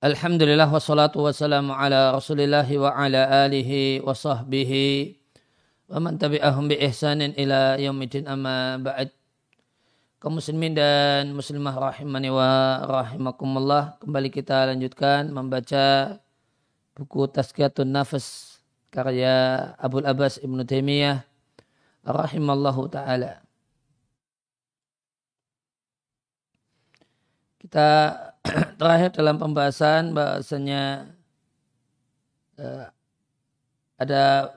Alhamdulillah wassalatu wassalamu ala rasulillahi wa ala alihi wa sahbihi wa man tabi'ahum bi ihsanin ila yaumidin amma ba'd. Kaum muslimin dan muslimah rahimani wa rahimakumullah kembali kita lanjutkan membaca buku Tazkiyatun Nafas karya Abul Abbas Ibnu Taimiyah rahimallahu taala kita terakhir dalam pembahasan bahasanya uh, ada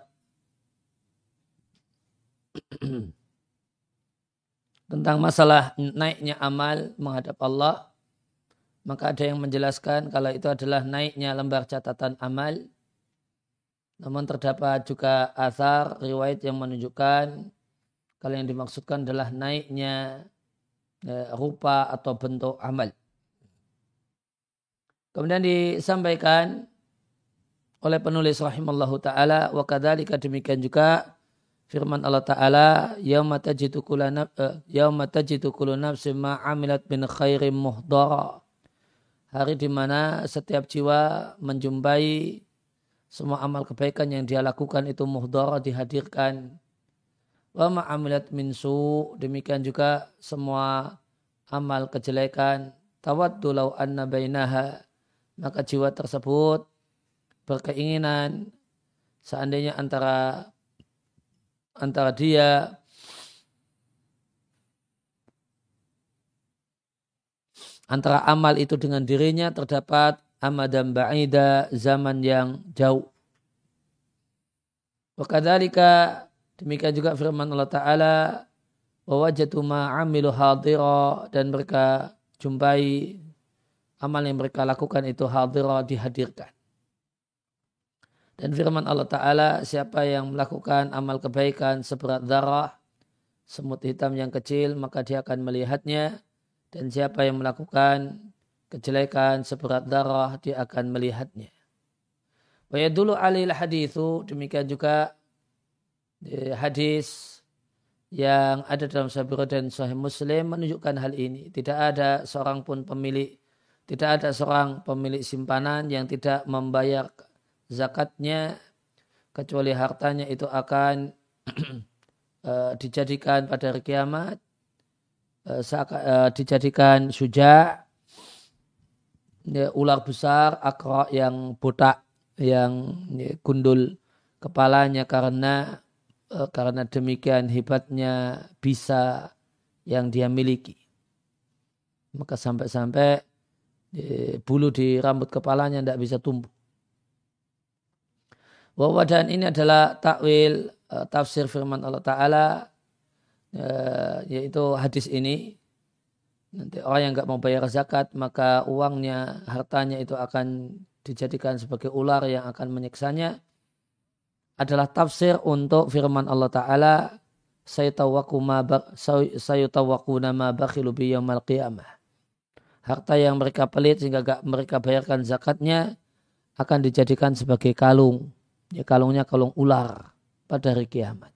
tentang masalah naiknya amal menghadap Allah. Maka ada yang menjelaskan kalau itu adalah naiknya lembar catatan amal. Namun terdapat juga asar riwayat yang menunjukkan kalau yang dimaksudkan adalah naiknya rupa atau bentuk amal. Kemudian disampaikan oleh penulis rahimallahu taala wa kadzalika demikian juga firman Allah taala yauma tajidu kullu uh, yauma tajidu kullu nafsin ma amilat min khairin muhdara. Hari di mana setiap jiwa menjumpai semua amal kebaikan yang dia lakukan itu muhdara dihadirkan wa ma amilat min su. Demikian juga semua amal kejelekan. Tawaddu law anna bainaha. Maka jiwa tersebut berkeinginan seandainya antara antara dia antara amal itu dengan dirinya terdapat amadan ba'ida zaman yang jauh. Wakadhalika demikian juga firman Allah Ta'ala wa wajatu ma'amilu hadira dan mereka jumpai amal yang mereka lakukan itu hadirah dihadirkan. Dan firman Allah Ta'ala, siapa yang melakukan amal kebaikan seberat darah, semut hitam yang kecil, maka dia akan melihatnya. Dan siapa yang melakukan kejelekan seberat darah, dia akan melihatnya. Wa dulu alil hadithu, demikian juga hadis yang ada dalam Sahih dan Sahih Muslim menunjukkan hal ini. Tidak ada seorang pun pemilik tidak ada seorang pemilik simpanan yang tidak membayar zakatnya kecuali hartanya itu akan uh, dijadikan pada hari kiamat uh, dijadikan suja ya, ular besar akra yang botak yang ya, gundul kepalanya karena uh, karena demikian hebatnya bisa yang dia miliki. Maka sampai-sampai bulu di rambut kepalanya tidak bisa tumbuh. Wawadan ini adalah takwil uh, tafsir firman Allah Ta'ala yaitu hadis ini. Nanti orang yang nggak mau bayar zakat maka uangnya hartanya itu akan dijadikan sebagai ular yang akan menyiksanya adalah tafsir untuk firman Allah Ta'ala sayutawakuna ma bakhilu bi yawmal qiyamah harta yang mereka pelit sehingga gak mereka bayarkan zakatnya akan dijadikan sebagai kalung. Ya, kalungnya kalung ular pada hari kiamat.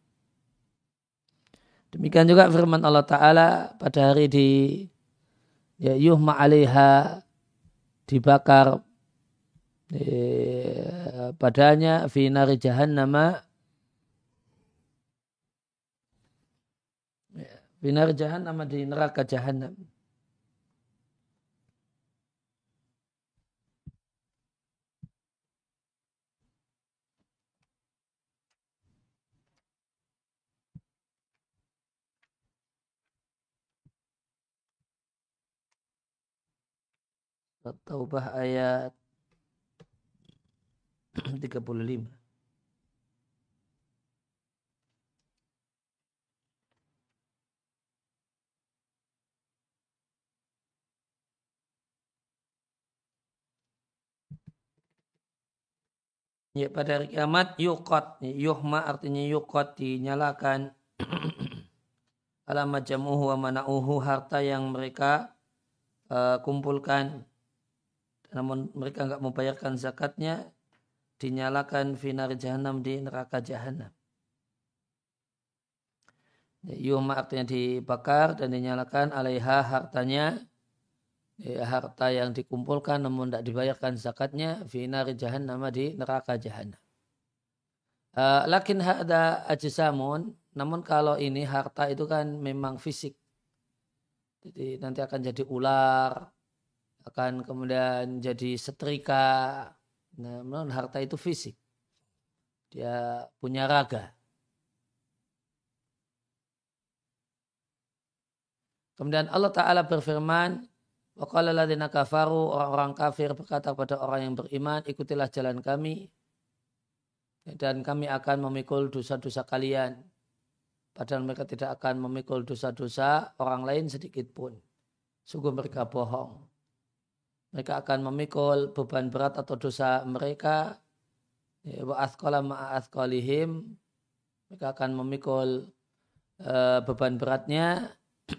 Demikian juga firman Allah Ta'ala pada hari di ya, yuhma alaiha dibakar eh, padanya finari jahannama ya, finari jahannama di neraka jahannam. Taubah ayat 35. Ya, pada hari kiamat yukot, yuhma artinya yukot dinyalakan. Alamat jamuhu wa mana'uhu harta yang mereka uh, kumpulkan. Namun mereka nggak membayarkan zakatnya dinyalakan finar jahanam di neraka jahanam. Yuma artinya dibakar dan dinyalakan alaiha hartanya ya, harta yang dikumpulkan namun tidak dibayarkan zakatnya finari nama di neraka jahannam. Uh, lakin ada ajisamun, namun kalau ini harta itu kan memang fisik. Jadi nanti akan jadi ular, akan kemudian jadi setrika. Nah, harta itu fisik. Dia punya raga. Kemudian Allah Ta'ala berfirman, Waqala ladina kafaru, orang-orang kafir berkata kepada orang yang beriman, ikutilah jalan kami, dan kami akan memikul dosa-dosa kalian. Padahal mereka tidak akan memikul dosa-dosa orang lain sedikit pun. Sungguh mereka bohong. Mereka akan memikul beban berat atau dosa mereka. Ya, wa athqala ma'athqalihim. Mereka akan memikul uh, beban beratnya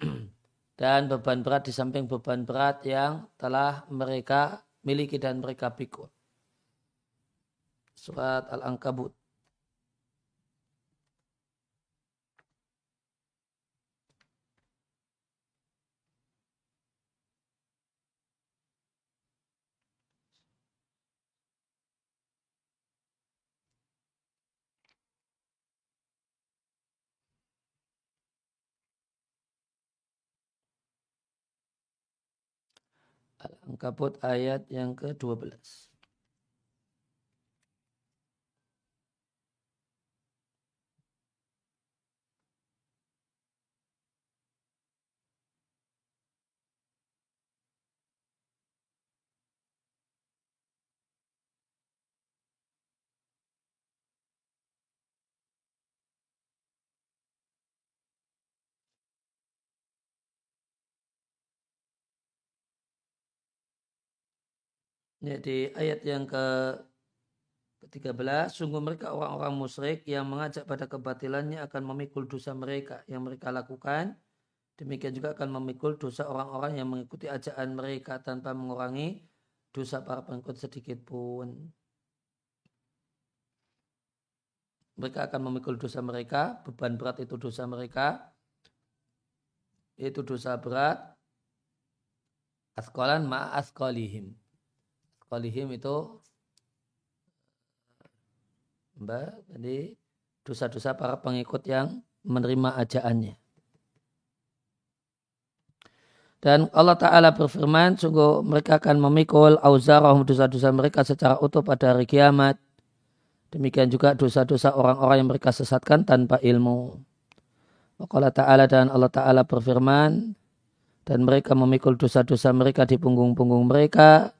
dan beban berat di samping beban berat yang telah mereka miliki dan mereka pikul. Surat Al-Ankabut. Al-Ankabut ayat yang ke-12. Ya, di ayat yang ke 13 sungguh mereka orang-orang musyrik yang mengajak pada kebatilannya akan memikul dosa mereka yang mereka lakukan. Demikian juga akan memikul dosa orang-orang yang mengikuti ajakan mereka tanpa mengurangi dosa para pengikut sedikit pun. Mereka akan memikul dosa mereka, beban berat itu dosa mereka. Itu dosa berat. Askolan ma'askolihim qalihim itu Mbak, jadi dosa-dosa para pengikut yang menerima ajaannya. Dan Allah Ta'ala berfirman, sungguh mereka akan memikul auzarahum dosa-dosa mereka secara utuh pada hari kiamat. Demikian juga dosa-dosa orang-orang yang mereka sesatkan tanpa ilmu. Allah Ta'ala dan Allah Ta'ala berfirman, dan mereka memikul dosa-dosa mereka di punggung-punggung mereka,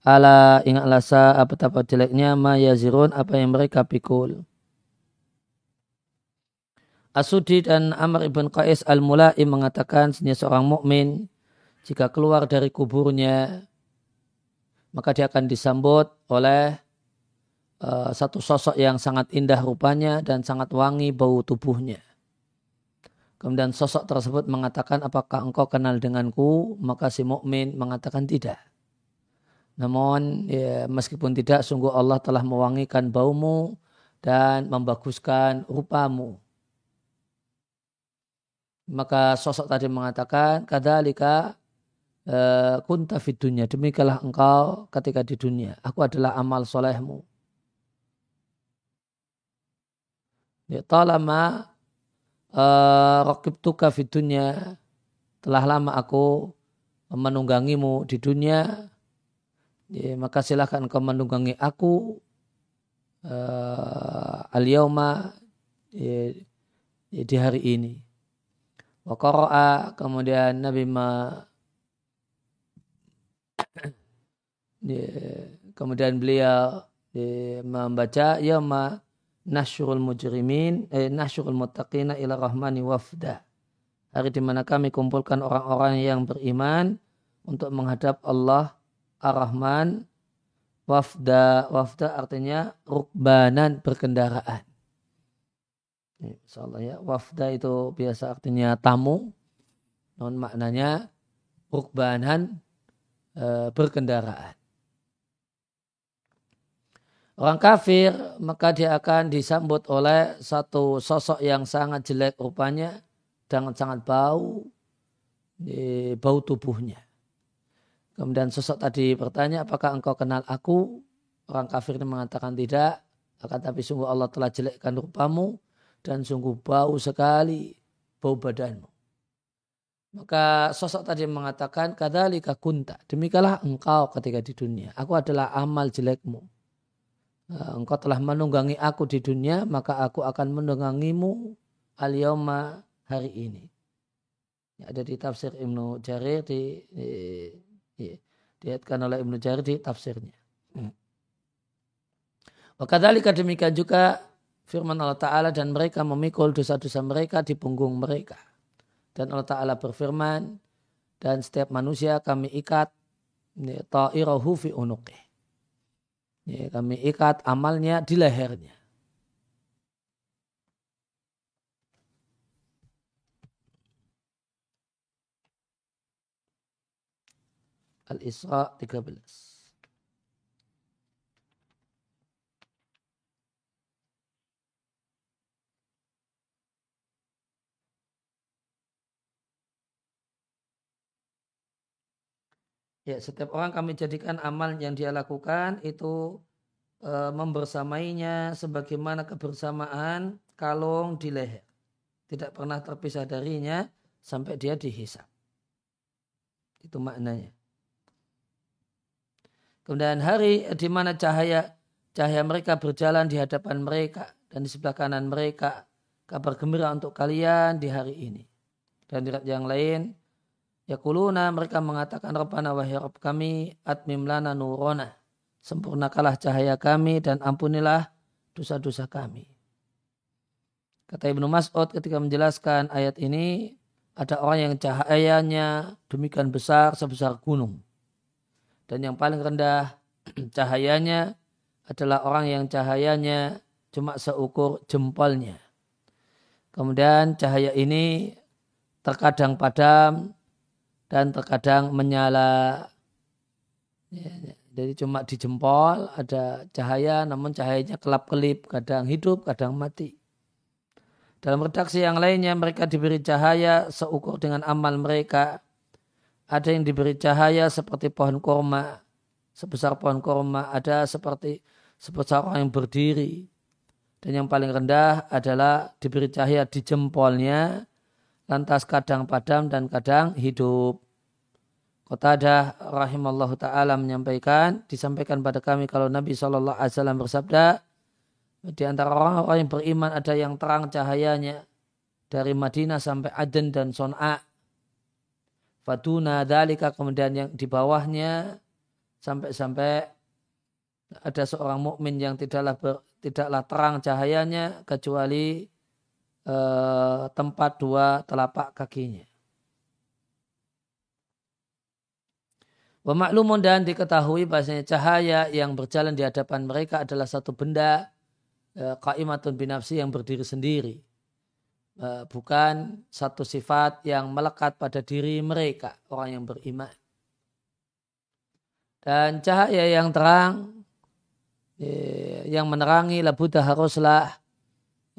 Ala ingatlah sa betapa jeleknya ma yazirun apa yang mereka pikul. Asudi dan Amr ibn Qais al-Mulai mengatakan senyum seorang mukmin jika keluar dari kuburnya maka dia akan disambut oleh uh, satu sosok yang sangat indah rupanya dan sangat wangi bau tubuhnya. Kemudian sosok tersebut mengatakan apakah engkau kenal denganku? Maka si mukmin mengatakan tidak. Namun ya, meskipun tidak, sungguh Allah telah mewangikan baumu dan membaguskan rupamu. Maka sosok tadi mengatakan, kadalika uh, kunta fid dunia. Demikianlah engkau ketika di dunia. Aku adalah amal solehmu. Ya, talama uh, rokibtuka fid dunia. Telah lama aku menunggangimu di dunia Ya, maka silahkan kau menunggangi aku uh, al-yauma ya, ya, di hari ini. Wa qara'a kemudian Nabi ma ya, kemudian beliau ya, membaca yauma nasyrul mujrimin eh, nasyrul muttaqina ila rahmani wafda. Hari di mana kami kumpulkan orang-orang yang beriman untuk menghadap Allah Ar-Rahman wafda wafda artinya rukbanan berkendaraan. Insyaallah ya. Wafda itu biasa artinya tamu. Non maknanya rukbanan e, berkendaraan. Orang kafir maka dia akan disambut oleh satu sosok yang sangat jelek rupanya dan sangat bau bau tubuhnya. Kemudian sosok tadi bertanya, apakah engkau kenal aku? Orang kafir ini mengatakan tidak. Akan tapi sungguh Allah telah jelekkan rupamu dan sungguh bau sekali bau badanmu. Maka sosok tadi mengatakan, kadalika kunta. Demikalah engkau ketika di dunia. Aku adalah amal jelekmu. Eh, engkau telah menunggangi aku di dunia, maka aku akan menunggangimu al hari ini. Ada di tafsir Ibnu Jarir di, di, di diatkan oleh Ibnu Jarir di tafsirnya. Hmm. Demikian juga firman Allah Ta'ala dan mereka memikul dosa-dosa mereka di punggung mereka. Dan Allah Ta'ala berfirman, dan setiap manusia kami ikat ta'irahu fi unuqih. Ya, kami ikat amalnya di lehernya. Al-Isra 13. Ya, setiap orang kami jadikan amal yang dia lakukan itu e, membersamainya sebagaimana kebersamaan kalung di leher. Tidak pernah terpisah darinya sampai dia dihisap. Itu maknanya. Kemudian hari di mana cahaya cahaya mereka berjalan di hadapan mereka dan di sebelah kanan mereka kabar gembira untuk kalian di hari ini. Dan di yang lain Yakuluna mereka mengatakan Rabbana wahai Rabb kami atmim lana nurona. Sempurnakalah cahaya kami dan ampunilah dosa-dosa kami. Kata Ibnu Mas'ud ketika menjelaskan ayat ini, ada orang yang cahayanya demikian besar sebesar gunung. Dan yang paling rendah cahayanya adalah orang yang cahayanya cuma seukur jempolnya. Kemudian cahaya ini terkadang padam, dan terkadang menyala. Ya, ya. Jadi cuma di jempol ada cahaya, namun cahayanya kelap-kelip, kadang hidup, kadang mati. Dalam redaksi yang lainnya mereka diberi cahaya seukur dengan amal mereka. Ada yang diberi cahaya seperti pohon korma, sebesar pohon korma. Ada seperti sebesar orang yang berdiri. Dan yang paling rendah adalah diberi cahaya di jempolnya, lantas kadang padam dan kadang hidup. Qatadah rahimallahu taala menyampaikan, disampaikan pada kami kalau Nabi Shallallahu alaihi wasallam bersabda, di antara orang-orang yang beriman ada yang terang cahayanya dari Madinah sampai Aden dan Son'a. Fatuna dalika kemudian yang di bawahnya sampai-sampai ada seorang mukmin yang tidaklah ber, tidaklah terang cahayanya kecuali eh, tempat dua telapak kakinya. Wa dan diketahui bahasanya cahaya yang berjalan di hadapan mereka adalah satu benda eh, kaimatun binafsi yang berdiri sendiri. Eh, bukan satu sifat yang melekat pada diri mereka, orang yang beriman. Dan cahaya yang terang, eh, yang menerangi labudah haruslah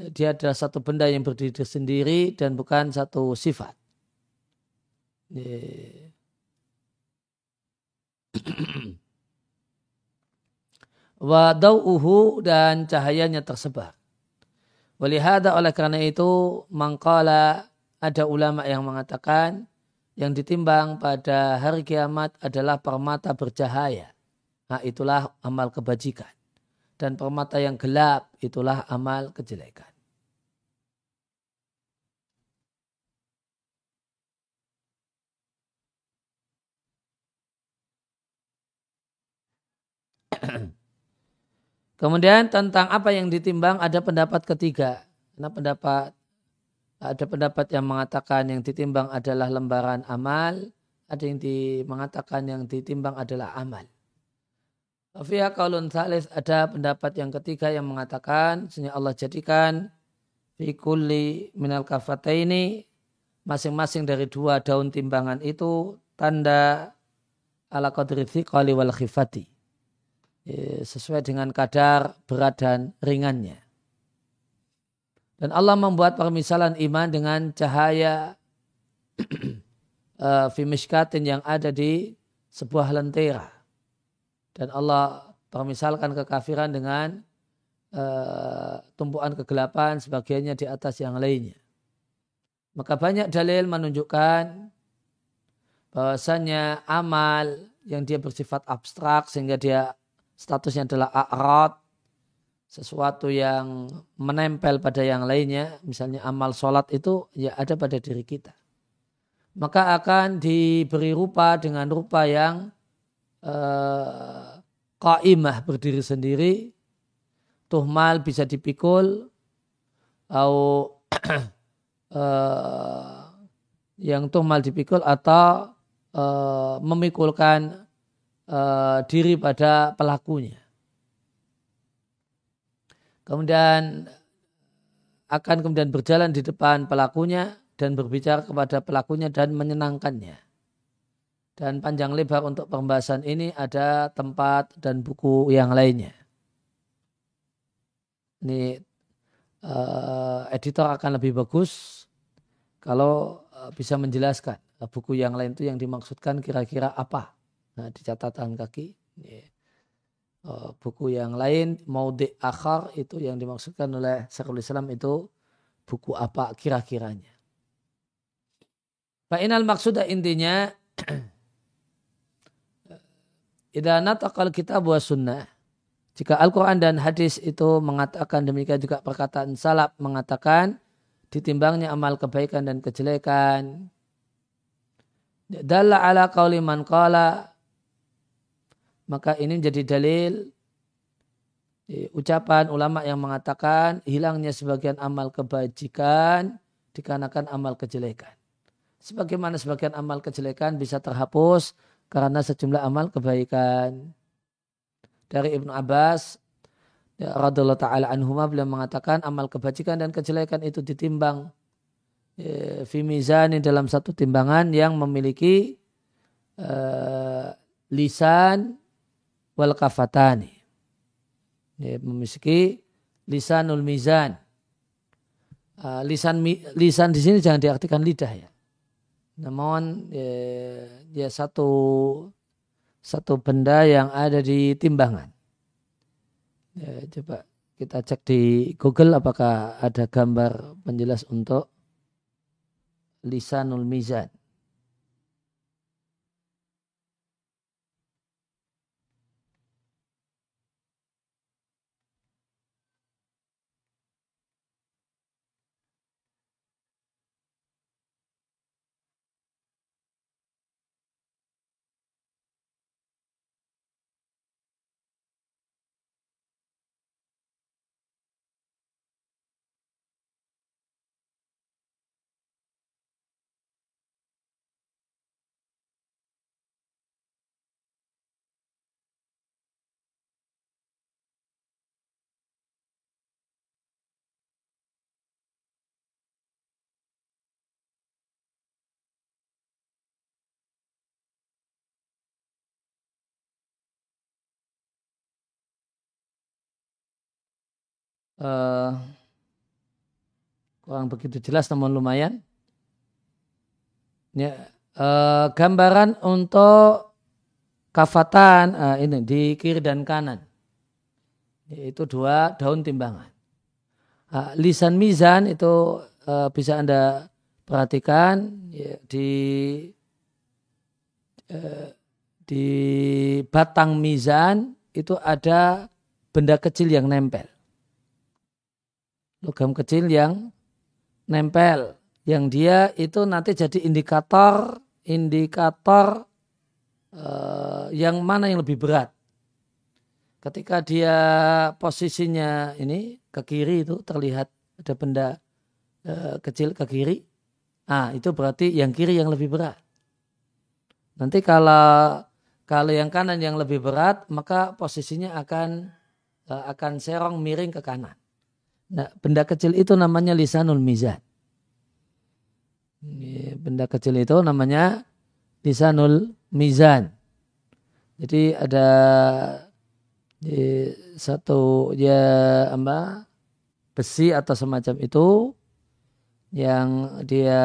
dia adalah satu benda yang berdiri sendiri dan bukan satu sifat. Wa dau'uhu dan cahayanya tersebar. Walihada oleh karena itu mangkala ada ulama yang mengatakan yang ditimbang pada hari kiamat adalah permata bercahaya. Nah itulah amal kebajikan. Dan permata yang gelap itulah amal kejelekan. Kemudian tentang apa yang ditimbang ada pendapat ketiga. Karena pendapat ada pendapat yang mengatakan yang ditimbang adalah lembaran amal, ada yang di, mengatakan yang ditimbang adalah amal. Fiha kaulun salis ada pendapat yang ketiga yang mengatakan sehingga Allah jadikan fi kulli minal ini masing-masing dari dua daun timbangan itu tanda ala qadri thiqali wal khifati sesuai dengan kadar berat dan ringannya. Dan Allah membuat permisalan iman dengan cahaya uh, fimishkatin yang ada di sebuah lentera. Dan Allah permisalkan kekafiran dengan uh, tumpuan kegelapan sebagiannya di atas yang lainnya. Maka banyak dalil menunjukkan bahwasanya amal yang dia bersifat abstrak sehingga dia statusnya adalah a'rad sesuatu yang menempel pada yang lainnya. Misalnya amal sholat itu ya ada pada diri kita. Maka akan diberi rupa dengan rupa yang qaimah berdiri sendiri. Tuhmal bisa dipikul atau uh, yang tuhmal dipikul atau uh, memikulkan uh, diri pada pelakunya. Kemudian akan kemudian berjalan di depan pelakunya dan berbicara kepada pelakunya dan menyenangkannya. Dan panjang lebar untuk pembahasan ini ada tempat dan buku yang lainnya. Ini uh, editor akan lebih bagus kalau uh, bisa menjelaskan buku yang lain itu yang dimaksudkan kira-kira apa. Nah, di catatan kaki. Yeah. Uh, buku yang lain Maudi Akhar itu yang dimaksudkan oleh Syekhul Islam itu buku apa kira-kiranya. Fa'inal maksudnya intinya Idanat akal kita buat sunnah. Jika Al-Quran dan hadis itu mengatakan demikian juga perkataan salaf mengatakan ditimbangnya amal kebaikan dan kejelekan. Dalla ala qawli man qala maka ini menjadi dalil ucapan ulama yang mengatakan hilangnya sebagian amal kebajikan dikarenakan amal kejelekan sebagaimana sebagian amal kejelekan bisa terhapus karena sejumlah amal kebaikan. Dari Ibnu Abbas ya, radhiyallahu taala anhuma beliau mengatakan amal kebajikan dan kejelekan itu ditimbang ya, fi mizani dalam satu timbangan yang memiliki uh, lisan wal kafatani. Ya, memiliki lisanul mizan. Uh, lisan lisan di sini jangan diartikan lidah ya namun ya, ya satu satu benda yang ada di timbangan. Ya, coba kita cek di Google apakah ada gambar penjelas untuk lisanul mizan. Uh, kurang begitu jelas namun lumayan. Ya, uh, gambaran untuk kafatan uh, ini di kiri dan kanan. Itu dua daun timbangan. Uh, lisan mizan itu uh, bisa Anda perhatikan ya, di uh, di batang mizan itu ada benda kecil yang nempel logam kecil yang nempel yang dia itu nanti jadi indikator indikator uh, yang mana yang lebih berat. Ketika dia posisinya ini ke kiri itu terlihat ada benda uh, kecil ke kiri. Ah itu berarti yang kiri yang lebih berat. Nanti kalau kalau yang kanan yang lebih berat maka posisinya akan uh, akan serong miring ke kanan Nah, benda kecil itu namanya lisanul mizan. Benda kecil itu namanya lisanul mizan. Jadi ada di satu ya apa besi atau semacam itu yang dia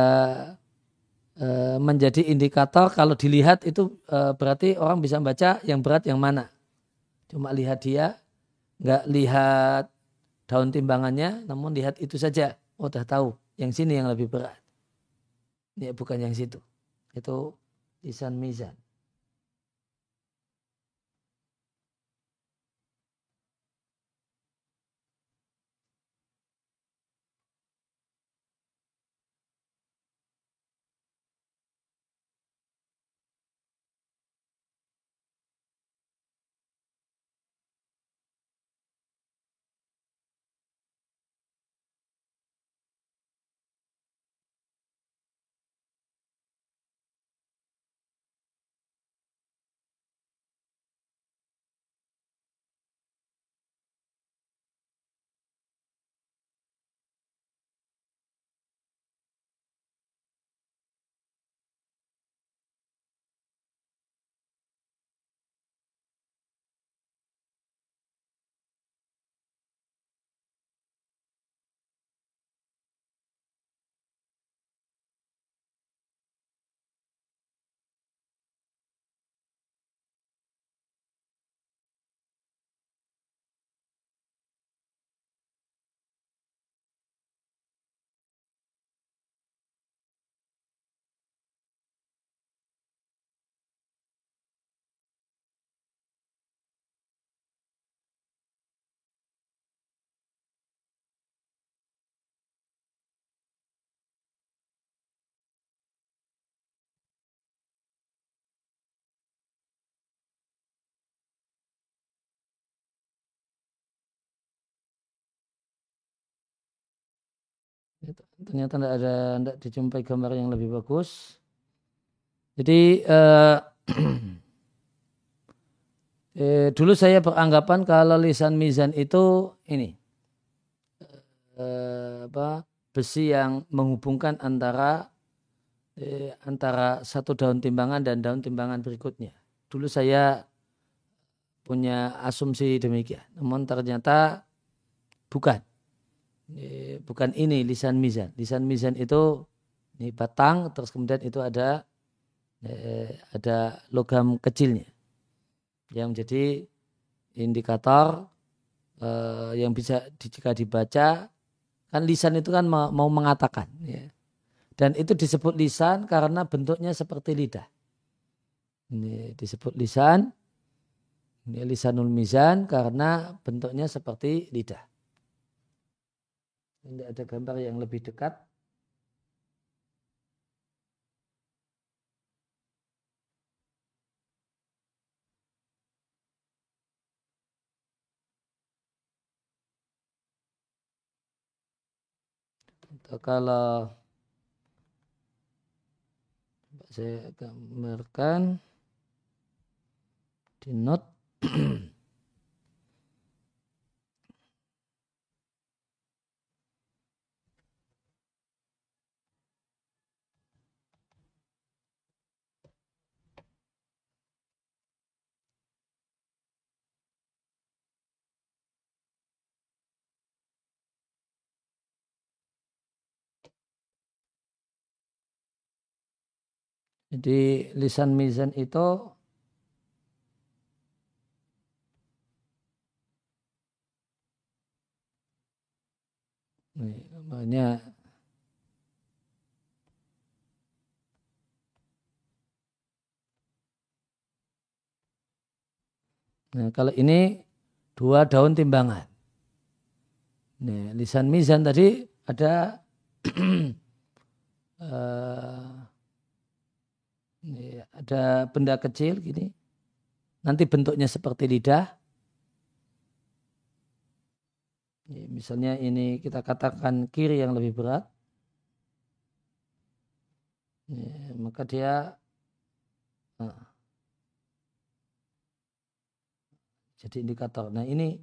e, menjadi indikator kalau dilihat itu e, berarti orang bisa baca yang berat yang mana. Cuma lihat dia, nggak lihat daun timbangannya, namun lihat itu saja. Oh, udah tahu yang sini yang lebih berat. Ya, bukan yang situ. Itu lisan mizan. Ternyata tidak ada tidak dijumpai gambar yang lebih bagus. Jadi eh, eh, dulu saya beranggapan kalau lisan mizan itu ini eh, apa besi yang menghubungkan antara eh, antara satu daun timbangan dan daun timbangan berikutnya. Dulu saya punya asumsi demikian namun ternyata bukan bukan ini lisan mizan. Lisan mizan itu ini batang terus kemudian itu ada eh, ada logam kecilnya yang menjadi indikator eh, yang bisa jika dibaca kan lisan itu kan mau, mau mengatakan ya. Dan itu disebut lisan karena bentuknya seperti lidah. Ini disebut lisan. Ini lisanul mizan karena bentuknya seperti lidah. Ini ada gambar yang lebih dekat. Kalau saya gambarkan di note Jadi lisan mizan itu banyak Nah, kalau ini dua daun timbangan. Nih, lisan mizan tadi ada uh, ada benda kecil gini. Nanti bentuknya seperti lidah. Misalnya ini kita katakan kiri yang lebih berat. Ya, maka dia nah, jadi indikator. Nah ini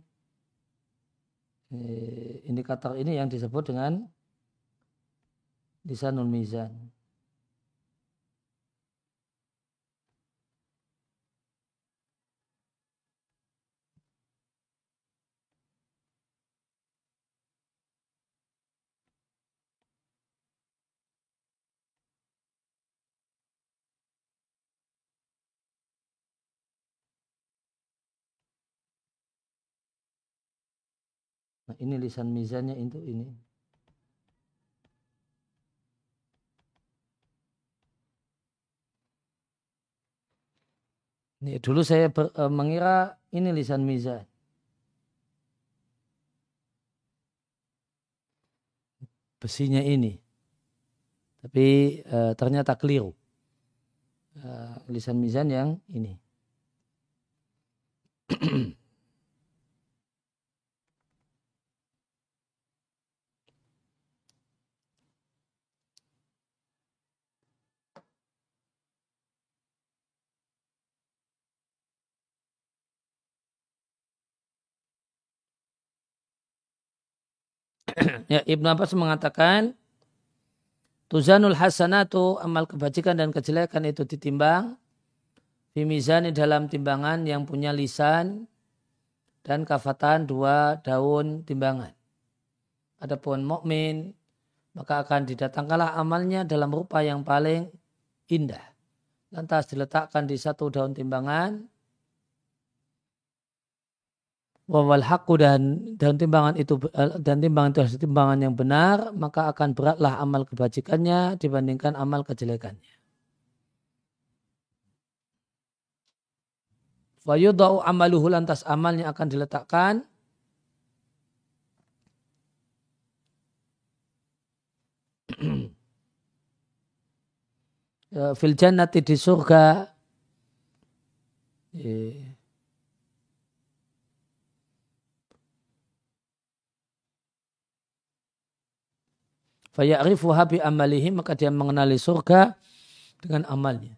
indikator ini yang disebut dengan lisanul mizan. Nah, ini lisan mizannya itu ini. Ini dulu saya ber, e, mengira ini lisan mizan. Besinya ini. Tapi e, ternyata keliru. E, lisan mizan yang ini. ya, Ibnu Abbas mengatakan Tuzanul hasanatu amal kebajikan dan kejelekan itu ditimbang Bimizani dalam timbangan yang punya lisan dan kafatan dua daun timbangan. Adapun mukmin maka akan didatangkanlah amalnya dalam rupa yang paling indah. Lantas diletakkan di satu daun timbangan wawal hakku dan dan timbangan itu eh, dan timbangan itu adalah timbangan yang benar maka akan beratlah amal kebajikannya dibandingkan amal kejelekannya. Fayudau amaluhu lantas amalnya akan diletakkan eh, fil jannati di surga. Yeah fayarifuha bi amalihi maka dia mengenali surga dengan amalnya.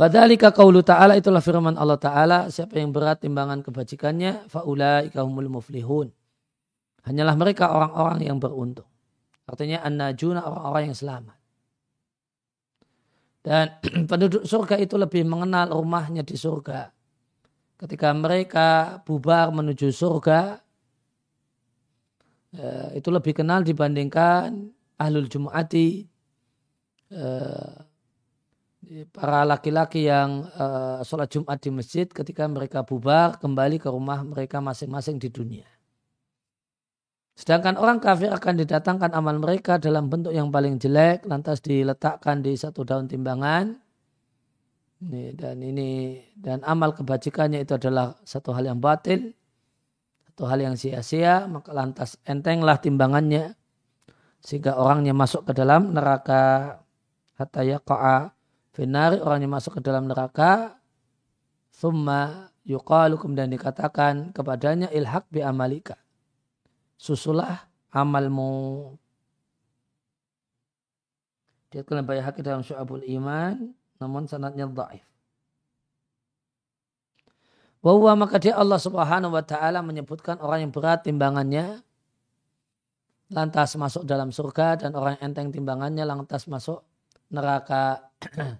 Fadhalika qawlu ta'ala itulah firman Allah Ta'ala siapa yang berat timbangan kebajikannya faulaika humul muflihun. Hanyalah mereka orang-orang yang beruntung. Artinya an-najuna orang-orang yang selamat. Dan penduduk surga itu lebih mengenal rumahnya di surga. Ketika mereka bubar menuju surga, Eh, itu lebih kenal dibandingkan ahlul jum'ati uh, para laki-laki yang uh, sholat Jumat di masjid ketika mereka bubar kembali ke rumah mereka masing-masing di dunia. Sedangkan orang kafir akan didatangkan amal mereka dalam bentuk yang paling jelek, lantas diletakkan di satu daun timbangan. Ini, dan ini dan amal kebajikannya itu adalah satu hal yang batil satu hal yang sia-sia, maka lantas entenglah timbangannya. Sehingga orangnya masuk ke dalam neraka. Hatta yaqa'a finari orangnya masuk ke dalam neraka. Thumma yuqalu kemudian dikatakan kepadanya ilhaq bi amalika. Susulah amalmu. Dia kena bayar dalam syu'abul iman namun sanatnya dhaif bahwa maka dia Allah subhanahu wa ta'ala menyebutkan orang yang berat timbangannya lantas masuk dalam surga dan orang yang enteng timbangannya lantas masuk neraka.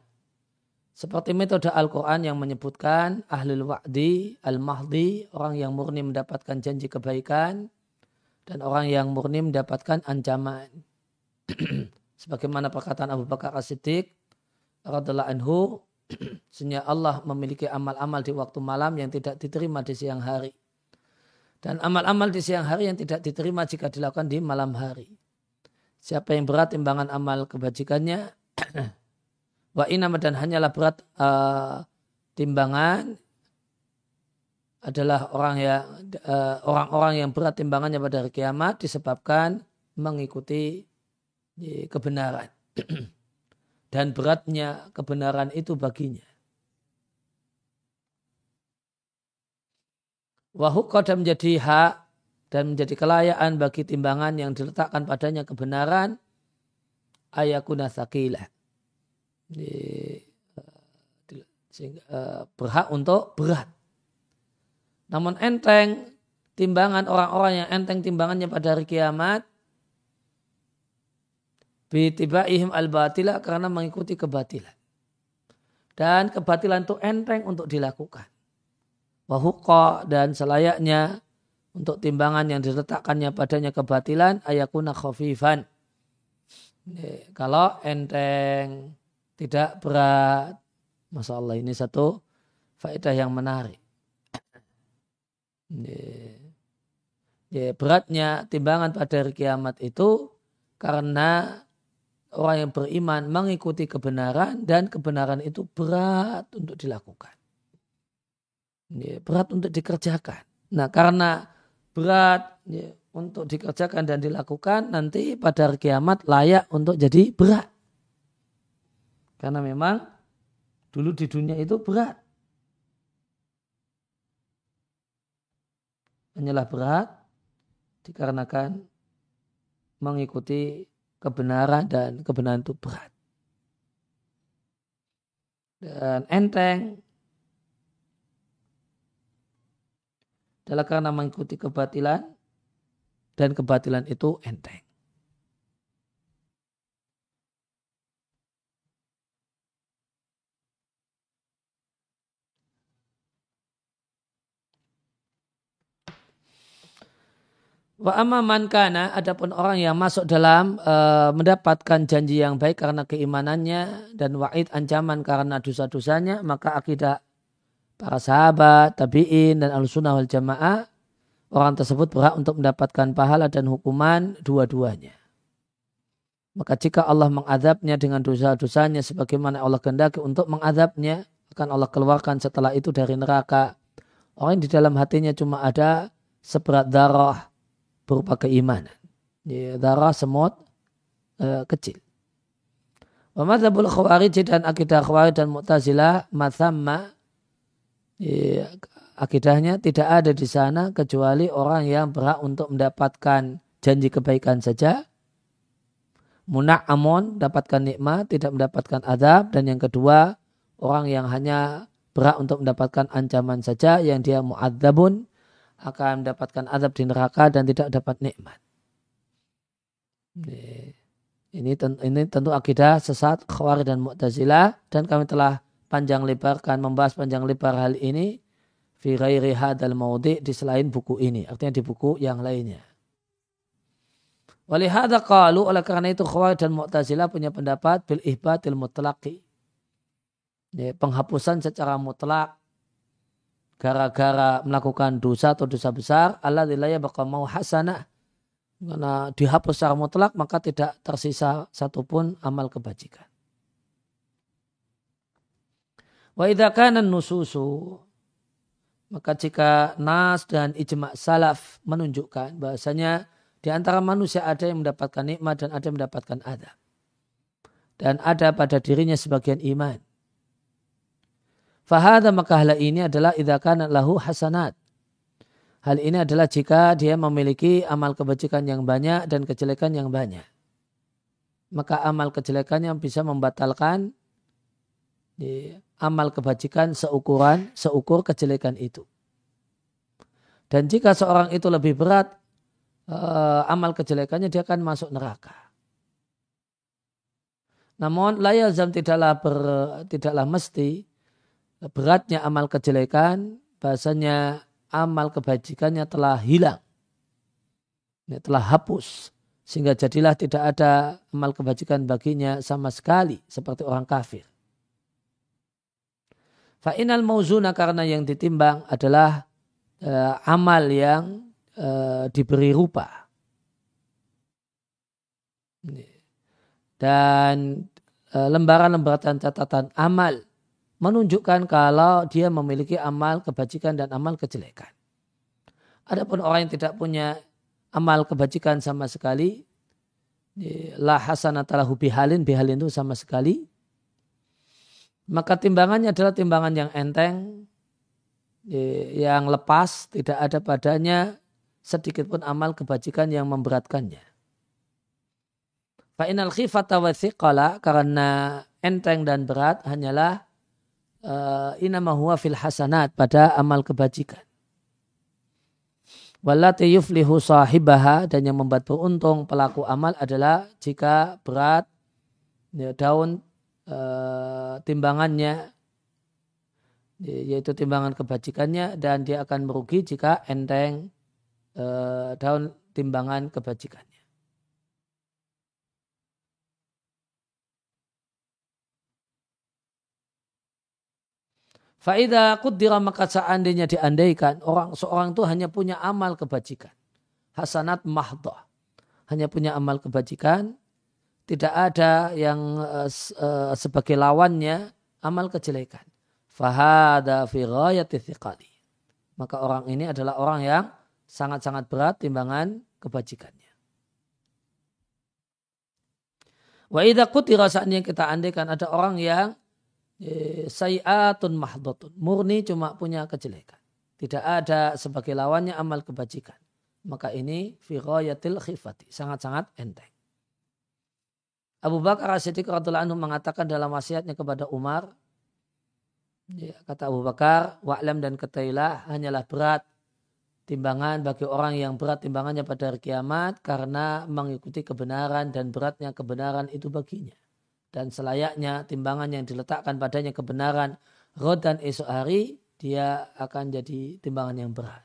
Seperti metode Al-Quran yang menyebutkan ahlul wa'di, al-mahdi, orang yang murni mendapatkan janji kebaikan dan orang yang murni mendapatkan ancaman. Sebagaimana perkataan Abu Bakar As-Siddiq radhiallahu anhu, sehingga Allah memiliki amal-amal di waktu malam yang tidak diterima di siang hari. Dan amal-amal di siang hari yang tidak diterima jika dilakukan di malam hari. Siapa yang berat timbangan amal kebajikannya, wa inama dan hanyalah berat uh, timbangan adalah orang yang uh, orang-orang yang berat timbangannya pada hari kiamat disebabkan mengikuti kebenaran. dan beratnya kebenaran itu baginya. Wahukah dan menjadi hak dan menjadi kelayaan bagi timbangan yang diletakkan padanya kebenaran ayakuna sakilah. Eh, eh, berhak untuk berat. Namun enteng timbangan orang-orang yang enteng timbangannya pada hari kiamat Bitibaihim al-batila karena mengikuti kebatilan. Dan kebatilan itu enteng untuk dilakukan. Wahuqa dan selayaknya untuk timbangan yang diletakkannya padanya kebatilan ayakuna khafifan. Kalau enteng, tidak berat. Masya Allah ini satu faedah yang menarik. Ya, beratnya timbangan pada hari kiamat itu karena orang yang beriman mengikuti kebenaran dan kebenaran itu berat untuk dilakukan. Berat untuk dikerjakan. Nah karena berat untuk dikerjakan dan dilakukan nanti pada hari kiamat layak untuk jadi berat. Karena memang dulu di dunia itu berat. Hanyalah berat dikarenakan mengikuti kebenaran dan kebenaran itu berat. Dan enteng adalah karena mengikuti kebatilan dan kebatilan itu enteng. Wa man kana adapun orang yang masuk dalam e, mendapatkan janji yang baik karena keimanannya dan wa'id ancaman karena dosa-dosanya maka akidah para sahabat, tabi'in dan al-sunnah wal jamaah orang tersebut berhak untuk mendapatkan pahala dan hukuman dua-duanya. Maka jika Allah mengadabnya dengan dosa-dosanya sebagaimana Allah kehendaki untuk mengadabnya akan Allah keluarkan setelah itu dari neraka. Orang yang di dalam hatinya cuma ada seberat darah berupa keimanan. Ya, darah semut uh, kecil. Wa madzhabul khawarij dan akidah khawarij dan mu'tazilah mathamma ya, akidahnya tidak ada di sana kecuali orang yang berhak untuk mendapatkan janji kebaikan saja. Muna'amun dapatkan nikmat, tidak mendapatkan adab. Dan yang kedua, orang yang hanya berhak untuk mendapatkan ancaman saja yang dia mu'adzabun akan mendapatkan azab di neraka dan tidak dapat nikmat. Ini tentu, ini tentu akidah sesat Khawarij dan Mu'tazilah dan kami telah panjang lebarkan membahas panjang lebar hal ini fi ghairi hadal maudi di selain buku ini artinya di buku yang lainnya. Walihada qalu oleh karena itu Khawarij dan Mu'tazilah punya pendapat bil ihbatil mutlaqi. Ya, penghapusan secara mutlak gara-gara melakukan dosa atau dosa besar Allah dilaya bakal mau hasanah karena dihapus secara mutlak maka tidak tersisa satupun amal kebajikan. Wa idza nususu maka jika nas dan ijma salaf menunjukkan bahasanya di antara manusia ada yang mendapatkan nikmat dan ada yang mendapatkan adab. Dan ada pada dirinya sebagian iman. Fahada maka hal ini adalah idakan lahu hasanat. Hal ini adalah jika dia memiliki amal kebajikan yang banyak dan kejelekan yang banyak. Maka amal kejelekan yang bisa membatalkan amal kebajikan seukuran, seukur kejelekan itu. Dan jika seorang itu lebih berat, eh, amal kejelekannya dia akan masuk neraka. Namun layazam tidaklah ber, tidaklah mesti beratnya amal kejelekan, bahasanya amal kebajikannya telah hilang. Ini telah hapus. Sehingga jadilah tidak ada amal kebajikan baginya sama sekali seperti orang kafir. Fa'inal mauzuna karena yang ditimbang adalah uh, amal yang uh, diberi rupa. Dan uh, lembaran-lembaran catatan amal menunjukkan kalau dia memiliki amal kebajikan dan amal kejelekan. Adapun orang yang tidak punya amal kebajikan sama sekali, la hasanatalahu bihalin, bihalin itu sama sekali, maka timbangannya adalah timbangan yang enteng, yang lepas, tidak ada padanya sedikit pun amal kebajikan yang memberatkannya. Fa'inal khifata wa karena enteng dan berat hanyalah uh, inama huwa fil hasanat pada amal kebajikan. Walati yuflihu sahibaha dan yang membuat beruntung pelaku amal adalah jika berat ya, daun uh, timbangannya yaitu timbangan kebajikannya dan dia akan merugi jika enteng uh, daun timbangan kebajikan. Faida kudira maka seandainya diandaikan orang seorang itu hanya punya amal kebajikan. Hasanat mahdoh. Hanya punya amal kebajikan. Tidak ada yang uh, sebagai lawannya amal kejelekan. Fahada fi Maka orang ini adalah orang yang sangat-sangat berat timbangan kebajikannya. Wa idha kutira saatnya kita andaikan ada orang yang sayyatun mahdotun. Murni cuma punya kejelekan. Tidak ada sebagai lawannya amal kebajikan. Maka ini firoyatil khifati. Sangat-sangat enteng. Abu Bakar As-Siddiq radhiallahu anhu mengatakan dalam wasiatnya kepada Umar, ya, kata Abu Bakar, wa'lam dan ketailah hanyalah berat timbangan bagi orang yang berat timbangannya pada hari kiamat karena mengikuti kebenaran dan beratnya kebenaran itu baginya dan selayaknya timbangan yang diletakkan padanya kebenaran dan esok hari dia akan jadi timbangan yang berat.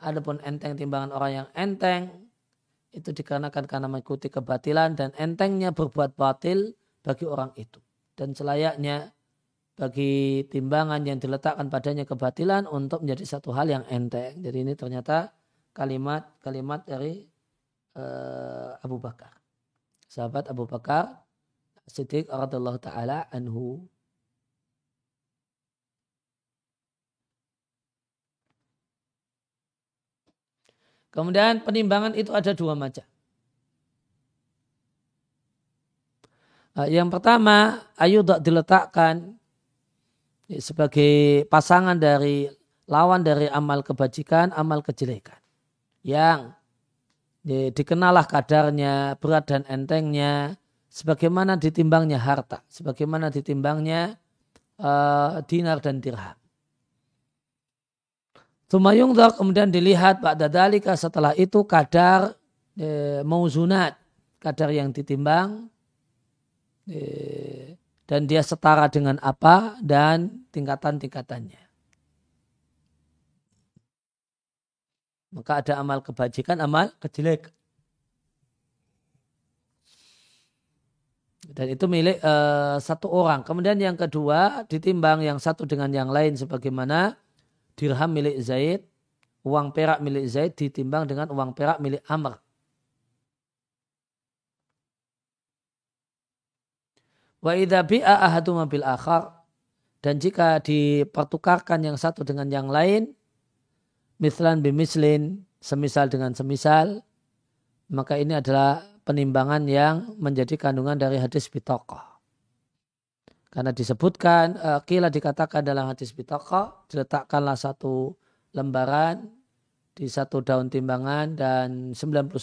Adapun enteng timbangan orang yang enteng itu dikarenakan karena mengikuti kebatilan dan entengnya berbuat batil bagi orang itu. Dan selayaknya bagi timbangan yang diletakkan padanya kebatilan untuk menjadi satu hal yang enteng. Jadi ini ternyata kalimat-kalimat dari uh, Abu Bakar. Sahabat Abu Bakar Siddiq radhiyallahu taala anhu. Kemudian penimbangan itu ada dua macam. Ah, yang pertama, ayu diletakkan sebagai pasangan dari lawan dari amal kebajikan, amal kejelekan. Yang dikenalah kadarnya, berat dan entengnya, sebagaimana ditimbangnya harta, sebagaimana ditimbangnya uh, dinar dan dirham. Tumayung kemudian dilihat pada dalika setelah itu kadar e, mauzunat, kadar yang ditimbang e, dan dia setara dengan apa dan tingkatan-tingkatannya. Maka ada amal kebajikan, amal kejelekan. Dan itu milik uh, satu orang. Kemudian yang kedua ditimbang yang satu dengan yang lain sebagaimana dirham milik Zaid, uang perak milik Zaid ditimbang dengan uang perak milik Amr. Wa idza bi'a ahaduma bil akhar dan jika dipertukarkan yang satu dengan yang lain mislan bimislin semisal dengan semisal maka ini adalah penimbangan yang menjadi kandungan dari hadis bitokoh. Karena disebutkan, uh, kila dikatakan dalam hadis bitokoh, diletakkanlah satu lembaran di satu daun timbangan dan 99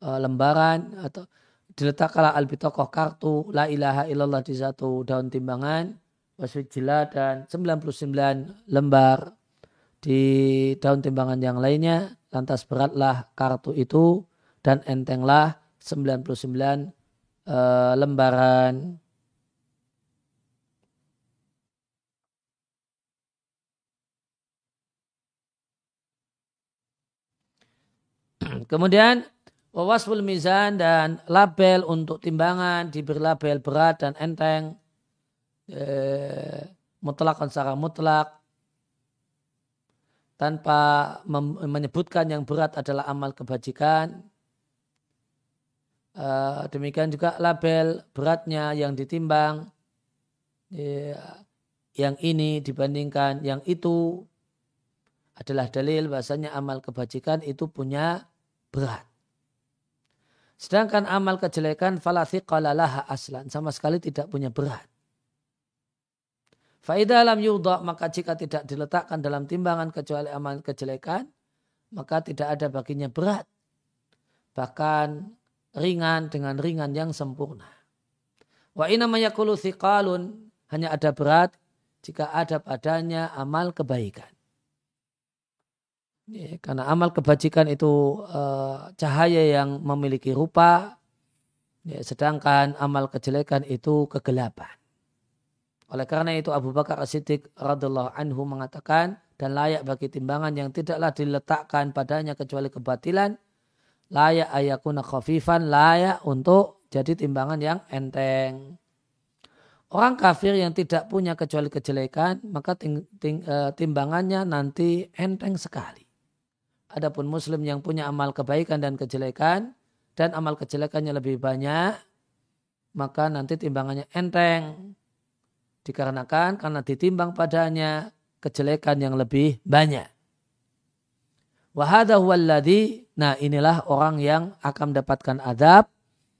uh, lembaran atau diletakkanlah al bitokoh kartu la ilaha illallah di satu daun timbangan waswijila dan 99 lembar di daun timbangan yang lainnya lantas beratlah kartu itu dan entenglah 99 uh, lembaran. Kemudian wawasful mizan dan label untuk timbangan diberi label berat dan enteng. Eh, mutlak secara mutlak. Tanpa menyebutkan yang berat adalah amal kebajikan Uh, demikian juga label beratnya yang ditimbang ya, yang ini dibandingkan yang itu adalah dalil bahasanya amal kebajikan itu punya berat. Sedangkan amal kejelekan falathiqalalaha aslan sama sekali tidak punya berat. Faidah alam yudha maka jika tidak diletakkan dalam timbangan kecuali amal kejelekan maka tidak ada baginya berat. Bahkan ringan dengan ringan yang sempurna. Wa inama yakulu thiqalun hanya ada berat jika ada padanya amal kebaikan. Ya, karena amal kebajikan itu uh, cahaya yang memiliki rupa, ya, sedangkan amal kejelekan itu kegelapan. Oleh karena itu Abu Bakar As-Siddiq radhiallahu anhu mengatakan dan layak bagi timbangan yang tidaklah diletakkan padanya kecuali kebatilan layak ayakuna khafifan layak untuk jadi timbangan yang enteng. Orang kafir yang tidak punya kecuali kejelekan, maka ting, ting, uh, timbangannya nanti enteng sekali. Adapun muslim yang punya amal kebaikan dan kejelekan, dan amal kejelekannya lebih banyak, maka nanti timbangannya enteng. Dikarenakan karena ditimbang padanya kejelekan yang lebih banyak. Wahada huwalladhi, nah inilah orang yang akan mendapatkan adab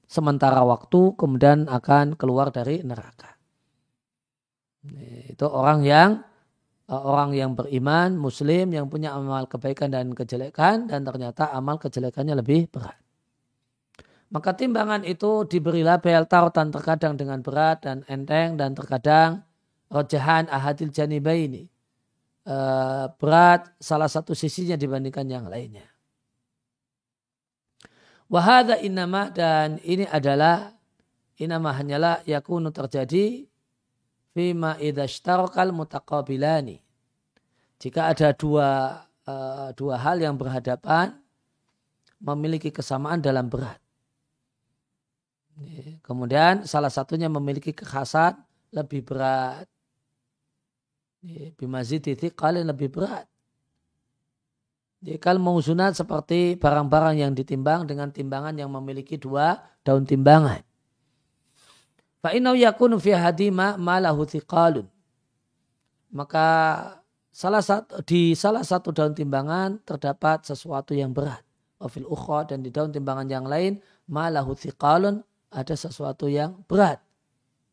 sementara waktu kemudian akan keluar dari neraka. Itu orang yang eh, orang yang beriman, muslim yang punya amal kebaikan dan kejelekan dan ternyata amal kejelekannya lebih berat. Maka timbangan itu diberi label tautan terkadang dengan berat dan enteng dan terkadang rojahan ahadil janibah ini. Eh, berat salah satu sisinya dibandingkan yang lainnya. Wahada inama dan ini adalah inama hanyalah yakunu terjadi fima idhashtarakal mutaqabilani. Jika ada dua uh, dua hal yang berhadapan memiliki kesamaan dalam berat. Kemudian salah satunya memiliki kekhasan lebih berat. Bimazid kalian lebih berat. Jadi kalau mau sunat seperti barang-barang yang ditimbang dengan timbangan yang memiliki dua daun timbangan. Fa'inau yakunu fi hadima malahu thiqalun. Maka salah satu, di salah satu daun timbangan terdapat sesuatu yang berat. Wafil ukhra dan di daun timbangan yang lain malahu thiqalun ada sesuatu yang berat.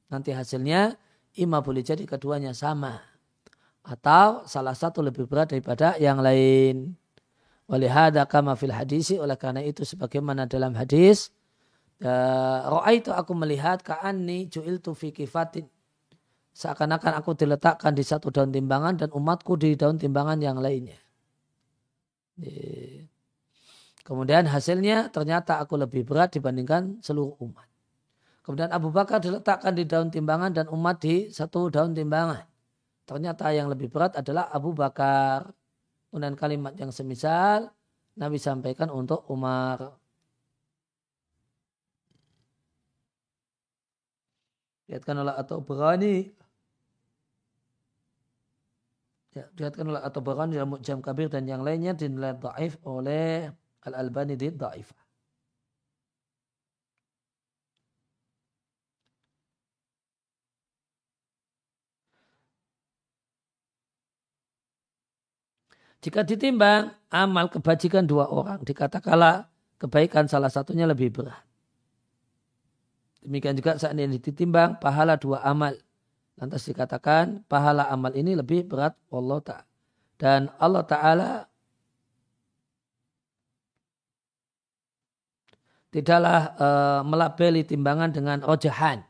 Nanti hasilnya ima boleh jadi keduanya sama. Atau salah satu lebih berat daripada yang lain. Walihada kama fil hadisi oleh karena itu sebagaimana dalam hadis Ro'a itu aku melihat ka'anni ju'iltu fi kifatin. Seakan-akan aku diletakkan di satu daun timbangan dan umatku di daun timbangan yang lainnya. Kemudian hasilnya ternyata aku lebih berat dibandingkan seluruh umat. Kemudian Abu Bakar diletakkan di daun timbangan dan umat di satu daun timbangan. Ternyata yang lebih berat adalah Abu Bakar. Kemudian kalimat yang semisal Nabi sampaikan untuk Umar. Diatkan oleh atau berani ya, diatkan oleh atau berani dalam jam kabir dan yang lainnya dinilai daif oleh Al-Albani di daif. Jika ditimbang amal kebajikan dua orang, dikatakanlah kebaikan salah satunya lebih berat. Demikian juga saat ini ditimbang pahala dua amal. Lantas dikatakan pahala amal ini lebih berat Allah Ta'ala. Dan Allah Ta'ala tidaklah e, melabeli timbangan dengan rojahan.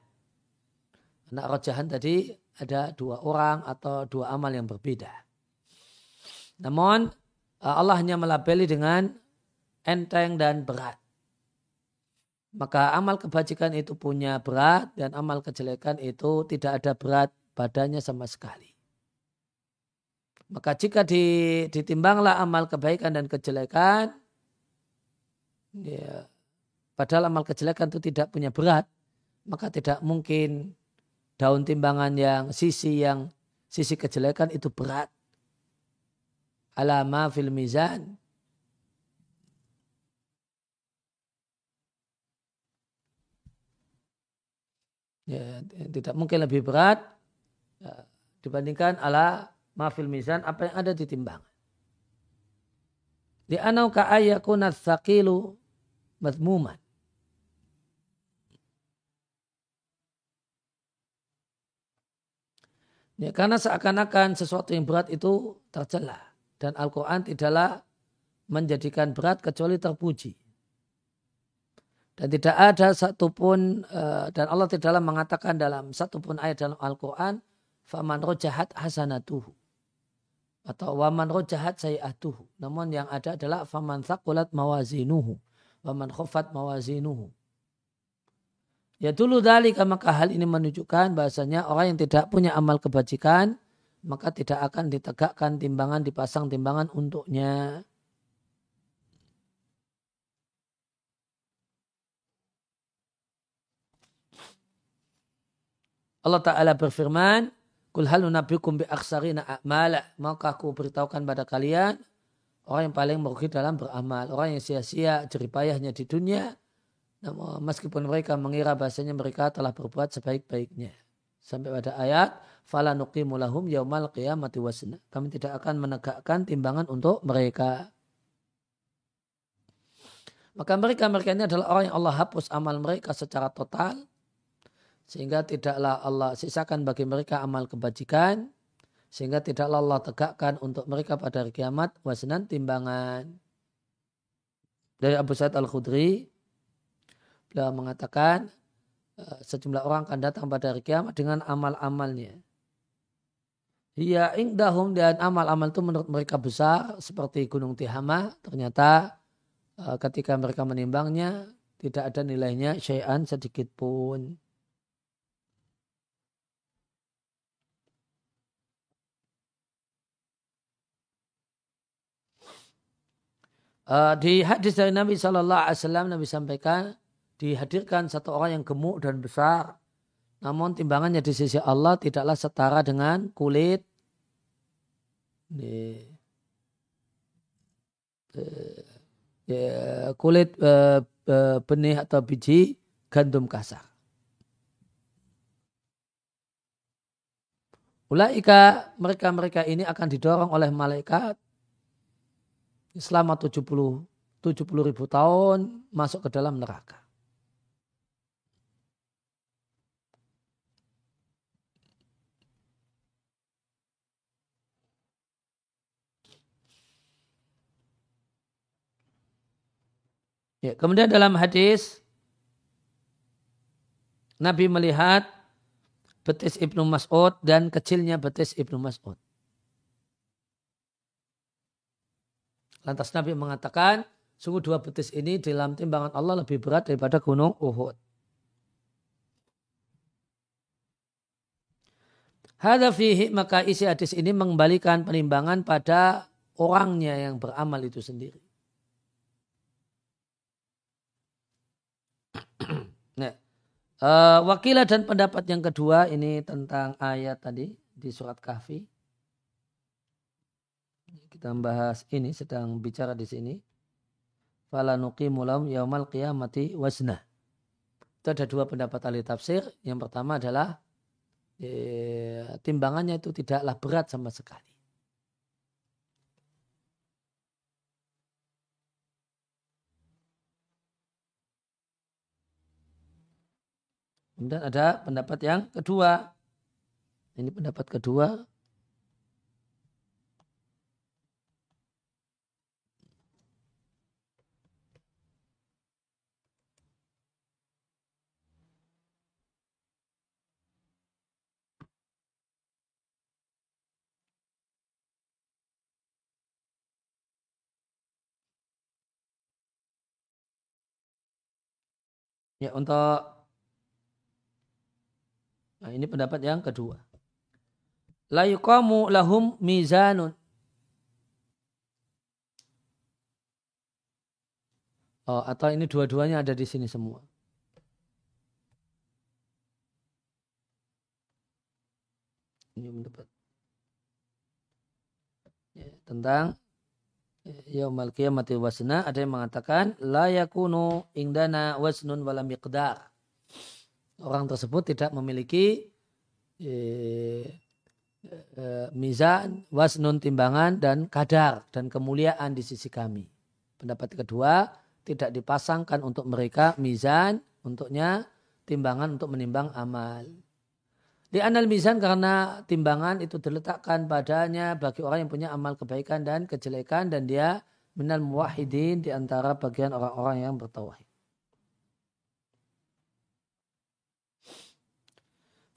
Karena rojahan tadi ada dua orang atau dua amal yang berbeda. Namun e, Allah hanya melabeli dengan enteng dan berat maka amal kebajikan itu punya berat dan amal kejelekan itu tidak ada berat badannya sama sekali. Maka jika ditimbanglah amal kebaikan dan kejelekan, ya, padahal amal kejelekan itu tidak punya berat, maka tidak mungkin daun timbangan yang sisi yang sisi kejelekan itu berat. Alama fil mizan ya, tidak mungkin lebih berat ya, dibandingkan ala mafil mizan apa yang ada di timbangan. Di anau ka'ayakuna thaqilu madmuman. Ya, karena seakan-akan sesuatu yang berat itu tercela dan Al-Quran tidaklah menjadikan berat kecuali terpuji. Dan tidak ada satupun uh, dan Allah tidaklah mengatakan dalam satupun ayat dalam Al-Quran faman rojahat hasanatuhu atau waman rojahat sayyatuhu. Namun yang ada adalah faman thakulat mawazinuhu waman khofat mawazinuhu. Ya dulu dalika maka hal ini menunjukkan bahasanya orang yang tidak punya amal kebajikan maka tidak akan ditegakkan timbangan dipasang timbangan untuknya. Allah Ta'ala berfirman, Kul halu nabikum bi aksarina a'mala. Maka aku beritahukan pada kalian, orang yang paling merugi dalam beramal. Orang yang sia-sia jeripayahnya di dunia, namun meskipun mereka mengira bahasanya mereka telah berbuat sebaik-baiknya. Sampai pada ayat, Fala nuqimu lahum yaumal qiyamati wasna. Kami tidak akan menegakkan timbangan untuk mereka. Maka mereka-mereka ini adalah orang yang Allah hapus amal mereka secara total sehingga tidaklah Allah sisakan bagi mereka amal kebajikan sehingga tidaklah Allah tegakkan untuk mereka pada hari kiamat wasnan timbangan dari Abu Sa'id Al-Khudri beliau mengatakan sejumlah orang akan datang pada hari kiamat dengan amal-amalnya Ya ingdahum dan amal-amal itu menurut mereka besar seperti gunung Tihama ternyata eh, ketika mereka menimbangnya tidak ada nilainya syai'an sedikit pun. Uh, di hadis dari Nabi Wasallam Nabi sampaikan dihadirkan satu orang yang gemuk dan besar, namun timbangannya di sisi Allah tidaklah setara dengan kulit uh, ya, kulit uh, uh, benih atau biji gandum kasar. Ulaika mereka-mereka ini akan didorong oleh malaikat selama 70 70 ribu tahun masuk ke dalam neraka. Ya, kemudian dalam hadis Nabi melihat betis Ibnu Mas'ud dan kecilnya betis Ibnu Mas'ud. Lantas Nabi mengatakan, sungguh dua betis ini dalam timbangan Allah lebih berat daripada gunung Uhud. Hada fihi maka isi hadis ini mengembalikan penimbangan pada orangnya yang beramal itu sendiri. Nah, uh, wakilah dan pendapat yang kedua ini tentang ayat tadi di surat Kahfi. Kita membahas ini sedang bicara di sini. Fala nuqimu lahum yaumal qiyamati wazna. Itu ada dua pendapat ahli tafsir. Yang pertama adalah eh, timbangannya itu tidaklah berat sama sekali. Kemudian ada pendapat yang kedua. Ini pendapat kedua Ya untuk nah ini pendapat yang kedua. La yuqamu lahum mizanun. Oh, atau ini dua-duanya ada di sini semua. Ini pendapat. Ya, tentang yaumal qiyamati wasna ada yang mengatakan la yakunu indana wasnun wala miqdar. Orang tersebut tidak memiliki eh, eh, mizan, wasnun timbangan dan kadar dan kemuliaan di sisi kami. Pendapat kedua, tidak dipasangkan untuk mereka mizan, untuknya timbangan untuk menimbang amal. Di anal mizan karena timbangan itu diletakkan padanya bagi orang yang punya amal kebaikan dan kejelekan dan dia minal muwahidin di antara bagian orang-orang yang bertauhid.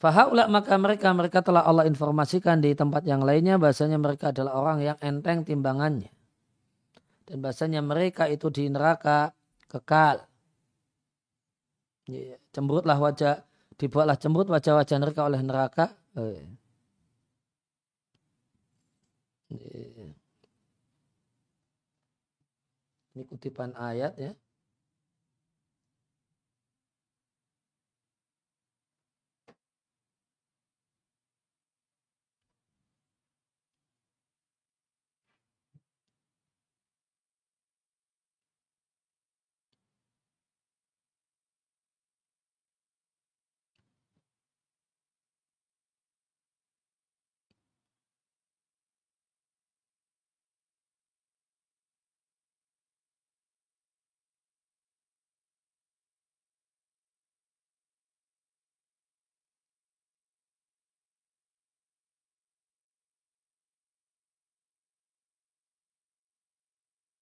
Fahaulah maka mereka mereka telah Allah informasikan di tempat yang lainnya bahasanya mereka adalah orang yang enteng timbangannya. Dan bahasanya mereka itu di neraka kekal. Cemberutlah wajah dibuatlah cemberut wajah-wajah mereka oleh neraka. Eh. Ini kutipan ayat ya.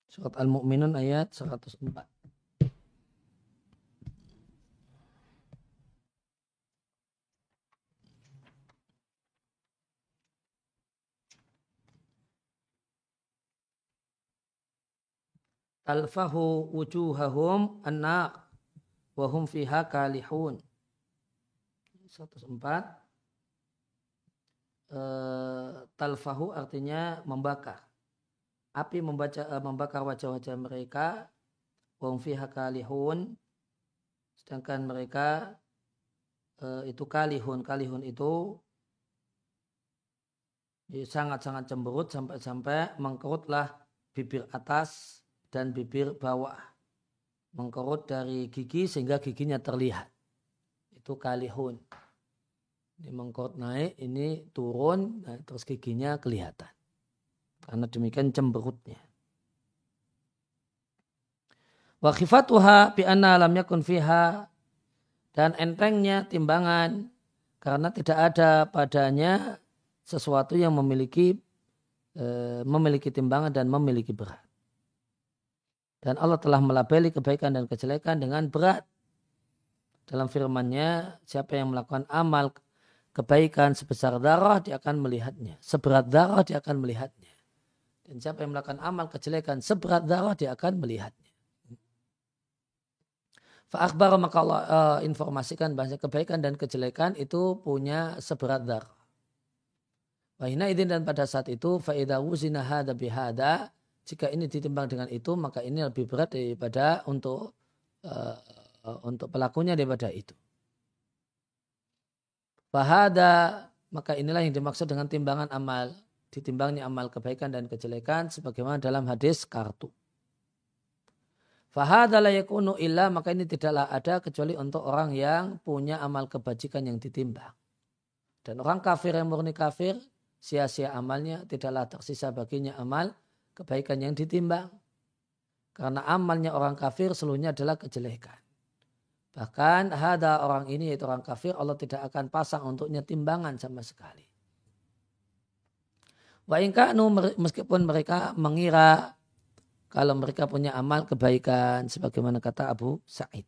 Surat Al-Mu'minun ayat 104. Talfahu wujuhahum anna wahum fiha kalihun. 104. E, talfahu artinya membakar. Api membaca, e, membakar wajah-wajah mereka. Wahum fiha kalihun. Sedangkan mereka e, itu kalihun. Kalihun itu sangat-sangat cemberut sampai-sampai mengkerutlah bibir atas dan bibir bawah. Mengkerut dari gigi sehingga giginya terlihat. Itu kalihun. Ini mengkerut naik, ini turun, nah, terus giginya kelihatan. Karena demikian cemberutnya. Wa khifatuha bi anna lam yakun fiha dan entengnya timbangan karena tidak ada padanya sesuatu yang memiliki e, memiliki timbangan dan memiliki berat. Dan Allah telah melabeli kebaikan dan kejelekan dengan berat. Dalam firmannya, siapa yang melakukan amal kebaikan sebesar darah, dia akan melihatnya. Seberat darah, dia akan melihatnya. Dan siapa yang melakukan amal kejelekan seberat darah, dia akan melihatnya. Fa'akbar maka Allah uh, informasikan bahwa kebaikan dan kejelekan itu punya seberat darah. Wahina idin dan pada saat itu fa'idha wuzina hada bihada jika ini ditimbang dengan itu maka ini lebih berat daripada untuk uh, untuk pelakunya daripada itu. Fahada maka inilah yang dimaksud dengan timbangan amal. Ditimbangnya amal kebaikan dan kejelekan sebagaimana dalam hadis kartu. Fahada la yakunu illa maka ini tidaklah ada kecuali untuk orang yang punya amal kebajikan yang ditimbang. Dan orang kafir yang murni kafir, sia-sia amalnya, tidaklah tersisa baginya amal kebaikan yang ditimbang. Karena amalnya orang kafir seluruhnya adalah kejelekan. Bahkan ada orang ini yaitu orang kafir Allah tidak akan pasang untuknya timbangan sama sekali. Wa meskipun mereka mengira kalau mereka punya amal kebaikan sebagaimana kata Abu Sa'id.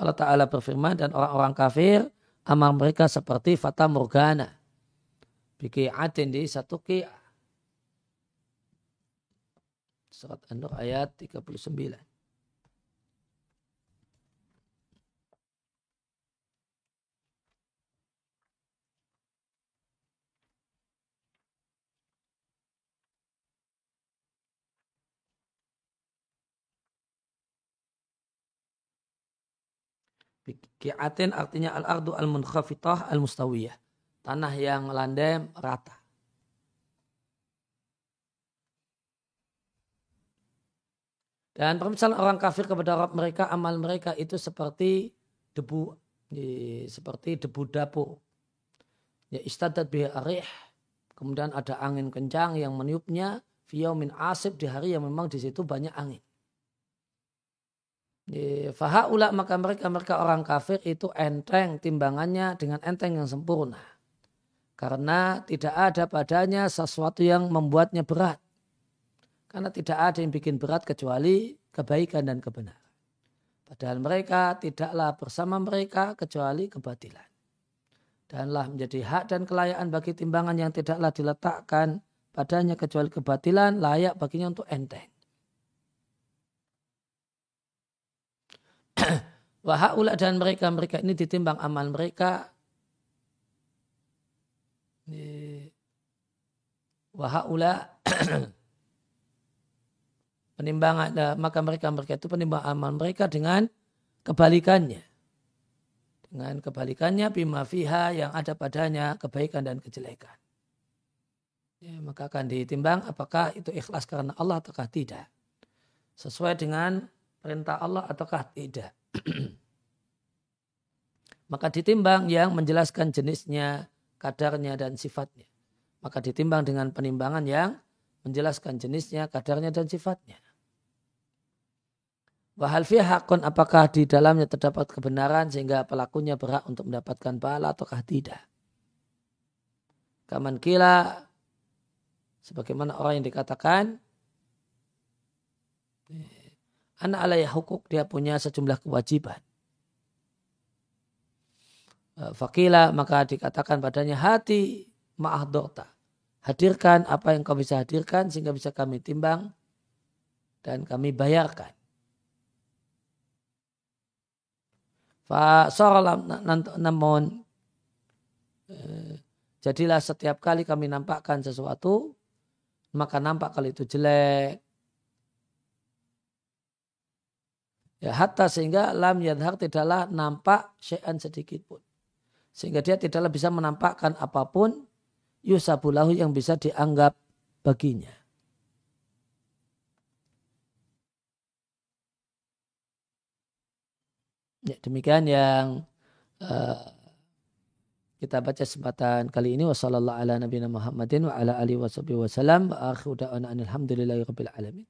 Allah Ta'ala berfirman dan orang-orang kafir amal mereka seperti fata morgana atin di satu ki Surat An-Nur ayat 39. Ki'atin artinya al-ardu al-munkhafitah al-mustawiyah tanah yang landai rata. Dan permisalan orang kafir kepada Rabb mereka, amal mereka itu seperti debu, seperti debu dapur. Ya istadat biha arih, kemudian ada angin kencang yang meniupnya, min asib di hari yang memang di situ banyak angin. Fahaula maka mereka mereka orang kafir itu enteng timbangannya dengan enteng yang sempurna. Karena tidak ada padanya sesuatu yang membuatnya berat. Karena tidak ada yang bikin berat kecuali kebaikan dan kebenaran. Padahal mereka tidaklah bersama mereka kecuali kebatilan. Danlah menjadi hak dan kelayaan bagi timbangan yang tidaklah diletakkan padanya kecuali kebatilan layak baginya untuk enteng. Wahaulah dan mereka mereka ini ditimbang amal mereka. Wahaula penimbangan eh, maka mereka mereka itu penimbang amal mereka dengan kebalikannya. Dengan kebalikannya bima fiha yang ada padanya kebaikan dan kejelekan. Ya, maka akan ditimbang apakah itu ikhlas karena Allah ataukah tidak. Sesuai dengan perintah Allah ataukah tidak maka ditimbang yang menjelaskan jenisnya kadarnya dan sifatnya. Maka ditimbang dengan penimbangan yang menjelaskan jenisnya, kadarnya dan sifatnya. Wahal hakun apakah di dalamnya terdapat kebenaran sehingga pelakunya berhak untuk mendapatkan pahala ataukah tidak. Kaman kila Sebagaimana orang yang dikatakan anak alaya hukuk dia punya sejumlah kewajiban. Eh, fakila maka dikatakan padanya hati ma'ahdorta. Hadirkan apa yang kau bisa hadirkan sehingga bisa kami timbang dan kami bayarkan. namun eh, jadilah setiap kali kami nampakkan sesuatu maka nampak kalau itu jelek ya hatta sehingga lam yadhar tidaklah nampak syai'an sedikit pun. Sehingga dia tidaklah bisa menampakkan apa pun yusabulahu yang bisa dianggap baginya. Ya, demikian yang uh, kita baca kesempatan kali ini. Wasallallahu ala nabiyina Muhammadin wa ala alihi wasallam wa akhiru alhamdulillahi rabbil alamin.